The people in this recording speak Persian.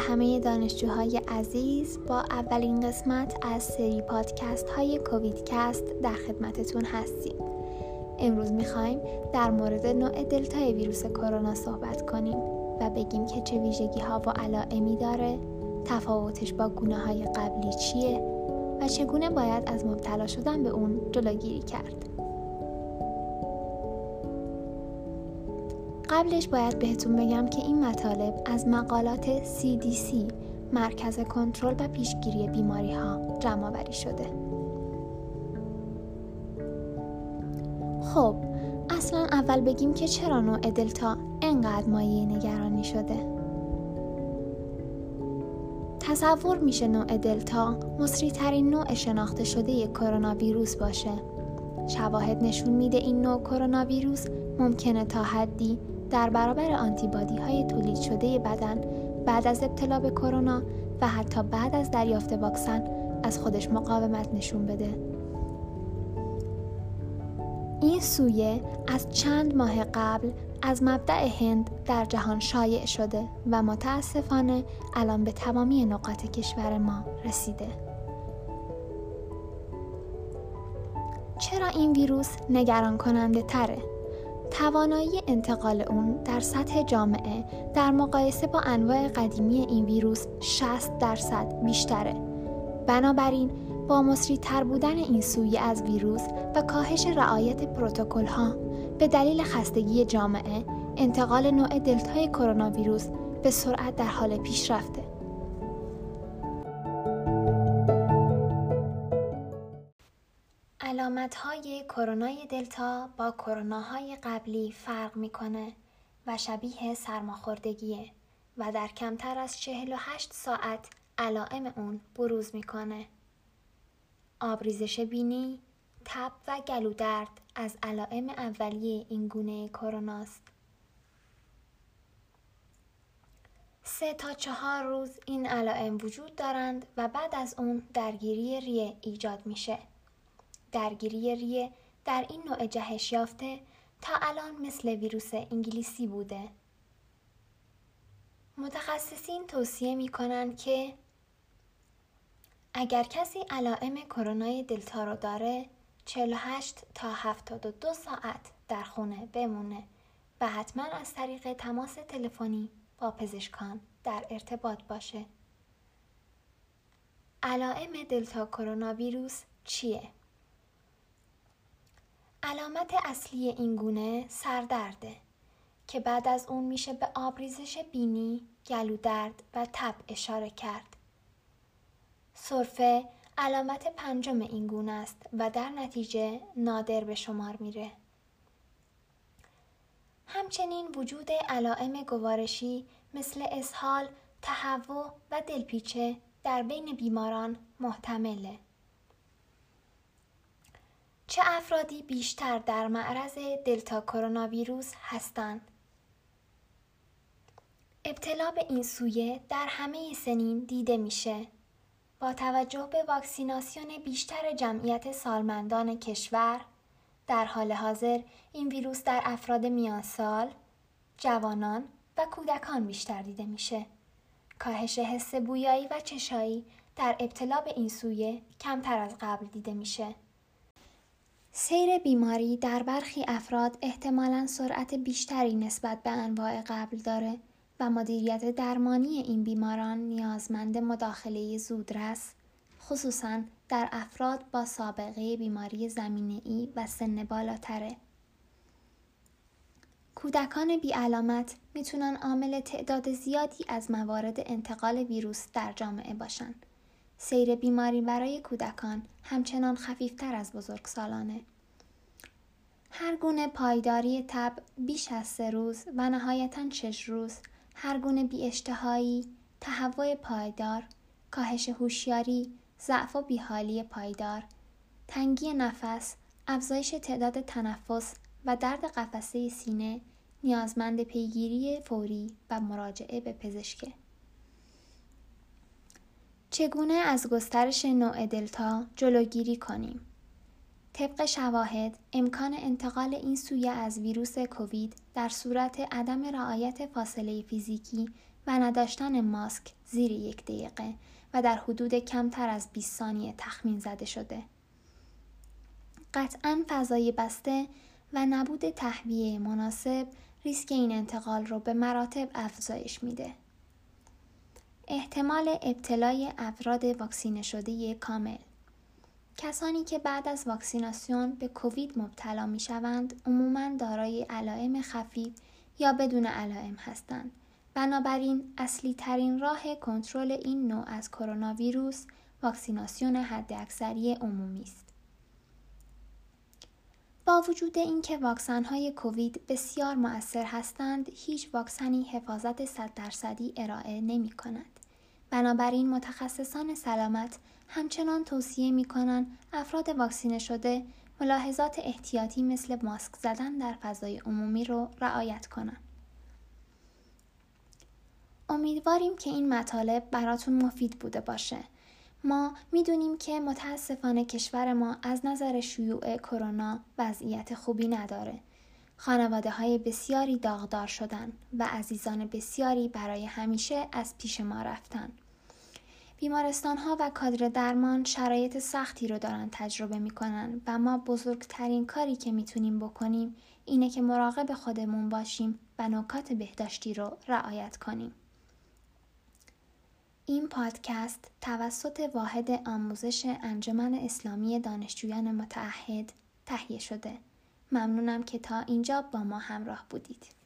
همه دانشجوهای عزیز با اولین قسمت از سری پادکست های کوویدکست در خدمتتون هستیم. امروز می‌خوایم در مورد نوع دلتای ویروس کرونا صحبت کنیم و بگیم که چه ویژگی ها و علائمی داره تفاوتش با گونه های قبلی چیه و چگونه باید از مبتلا شدن به اون جلوگیری کرد. قبلش باید بهتون بگم که این مطالب از مقالات CDC مرکز کنترل و پیشگیری بیماری ها جمع آوری شده. خب اصلا اول بگیم که چرا نوع دلتا انقدر مایه نگرانی شده. تصور میشه نوع دلتا مصری ترین نوع شناخته شده کرونا ویروس باشه. شواهد نشون میده این نوع کرونا ویروس ممکنه تا حدی در برابر آنتیبادی های تولید شده بدن بعد از ابتلا به کرونا و حتی بعد از دریافت واکسن از خودش مقاومت نشون بده. این سویه از چند ماه قبل از مبدع هند در جهان شایع شده و متاسفانه الان به تمامی نقاط کشور ما رسیده. چرا این ویروس نگران کننده تره؟ توانایی انتقال اون در سطح جامعه در مقایسه با انواع قدیمی این ویروس 60 درصد بیشتره. بنابراین با مصری تر بودن این سویه از ویروس و کاهش رعایت پروتکل ها به دلیل خستگی جامعه انتقال نوع دلتای کرونا ویروس به سرعت در حال پیشرفته. علامت های کرونای دلتا با کروناهای قبلی فرق می‌کنه و شبیه سرماخوردگیه و در کمتر از 48 ساعت علائم اون بروز می‌کنه. آبریزش بینی، تب و گلودرد از علائم اولیه این گونه کروناست. سه تا چهار روز این علائم وجود دارند و بعد از اون درگیری ریه ایجاد میشه. درگیری ریه در این نوع جهش یافته تا الان مثل ویروس انگلیسی بوده. متخصصین توصیه می کنند که اگر کسی علائم کرونای دلتا رو داره 48 تا 72 ساعت در خونه بمونه و حتما از طریق تماس تلفنی با پزشکان در ارتباط باشه. علائم دلتا کرونا ویروس چیه؟ علامت اصلی این گونه سردرده که بعد از اون میشه به آبریزش بینی، گلودرد و تب اشاره کرد. سرفه علامت پنجم این گونه است و در نتیجه نادر به شمار میره. همچنین وجود علائم گوارشی مثل اسهال، تهوع و دلپیچه در بین بیماران محتمله. چه افرادی بیشتر در معرض دلتا کرونا ویروس هستند؟ ابتلا به این سویه در همه سنین دیده میشه. با توجه به واکسیناسیون بیشتر جمعیت سالمندان کشور، در حال حاضر این ویروس در افراد میان سال، جوانان و کودکان بیشتر دیده میشه. کاهش حس بویایی و چشایی در ابتلا به این سویه کمتر از قبل دیده میشه. سیر بیماری در برخی افراد احتمالا سرعت بیشتری نسبت به انواع قبل داره و مدیریت درمانی این بیماران نیازمند مداخله زودرس خصوصا در افراد با سابقه بیماری زمینه ای و سن بالاتره. کودکان بی علامت می‌تونن عامل تعداد زیادی از موارد انتقال ویروس در جامعه باشند. سیر بیماری برای کودکان همچنان خفیفتر از بزرگسالانه. هر گونه پایداری تب بیش از سه روز و نهایتا شش روز، هر گونه بی اشتهایی، پایدار، کاهش هوشیاری، ضعف و بیحالی پایدار، تنگی نفس، افزایش تعداد تنفس و درد قفسه سینه نیازمند پیگیری فوری و مراجعه به پزشکه. چگونه از گسترش نوع دلتا جلوگیری کنیم؟ طبق شواهد امکان انتقال این سویه از ویروس کووید در صورت عدم رعایت فاصله فیزیکی و نداشتن ماسک زیر یک دقیقه و در حدود کمتر از 20 ثانیه تخمین زده شده. قطعا فضای بسته و نبود تهویه مناسب ریسک این انتقال رو به مراتب افزایش میده. احتمال ابتلای افراد واکسینه شده کامل کسانی که بعد از واکسیناسیون به کووید مبتلا می شوند عموماً دارای علائم خفیف یا بدون علائم هستند. بنابراین اصلی ترین راه کنترل این نوع از کرونا ویروس واکسیناسیون حداکثری عمومی است. با وجود اینکه واکسن های کووید بسیار مؤثر هستند، هیچ واکسنی حفاظت 100 درصدی ارائه نمی کند. بنابراین متخصصان سلامت همچنان توصیه می کنند افراد واکسینه شده ملاحظات احتیاطی مثل ماسک زدن در فضای عمومی رو رعایت کنند. امیدواریم که این مطالب براتون مفید بوده باشه. ما می‌دونیم که متاسفانه کشور ما از نظر شیوع کرونا وضعیت خوبی نداره. خانواده های بسیاری داغدار شدن و عزیزان بسیاری برای همیشه از پیش ما رفتن. بیمارستان ها و کادر درمان شرایط سختی رو دارن تجربه می‌کنن و ما بزرگترین کاری که می‌تونیم بکنیم اینه که مراقب خودمون باشیم و نکات بهداشتی رو رعایت کنیم. این پادکست توسط واحد آموزش انجمن اسلامی دانشجویان متعهد تهیه شده. ممنونم که تا اینجا با ما همراه بودید.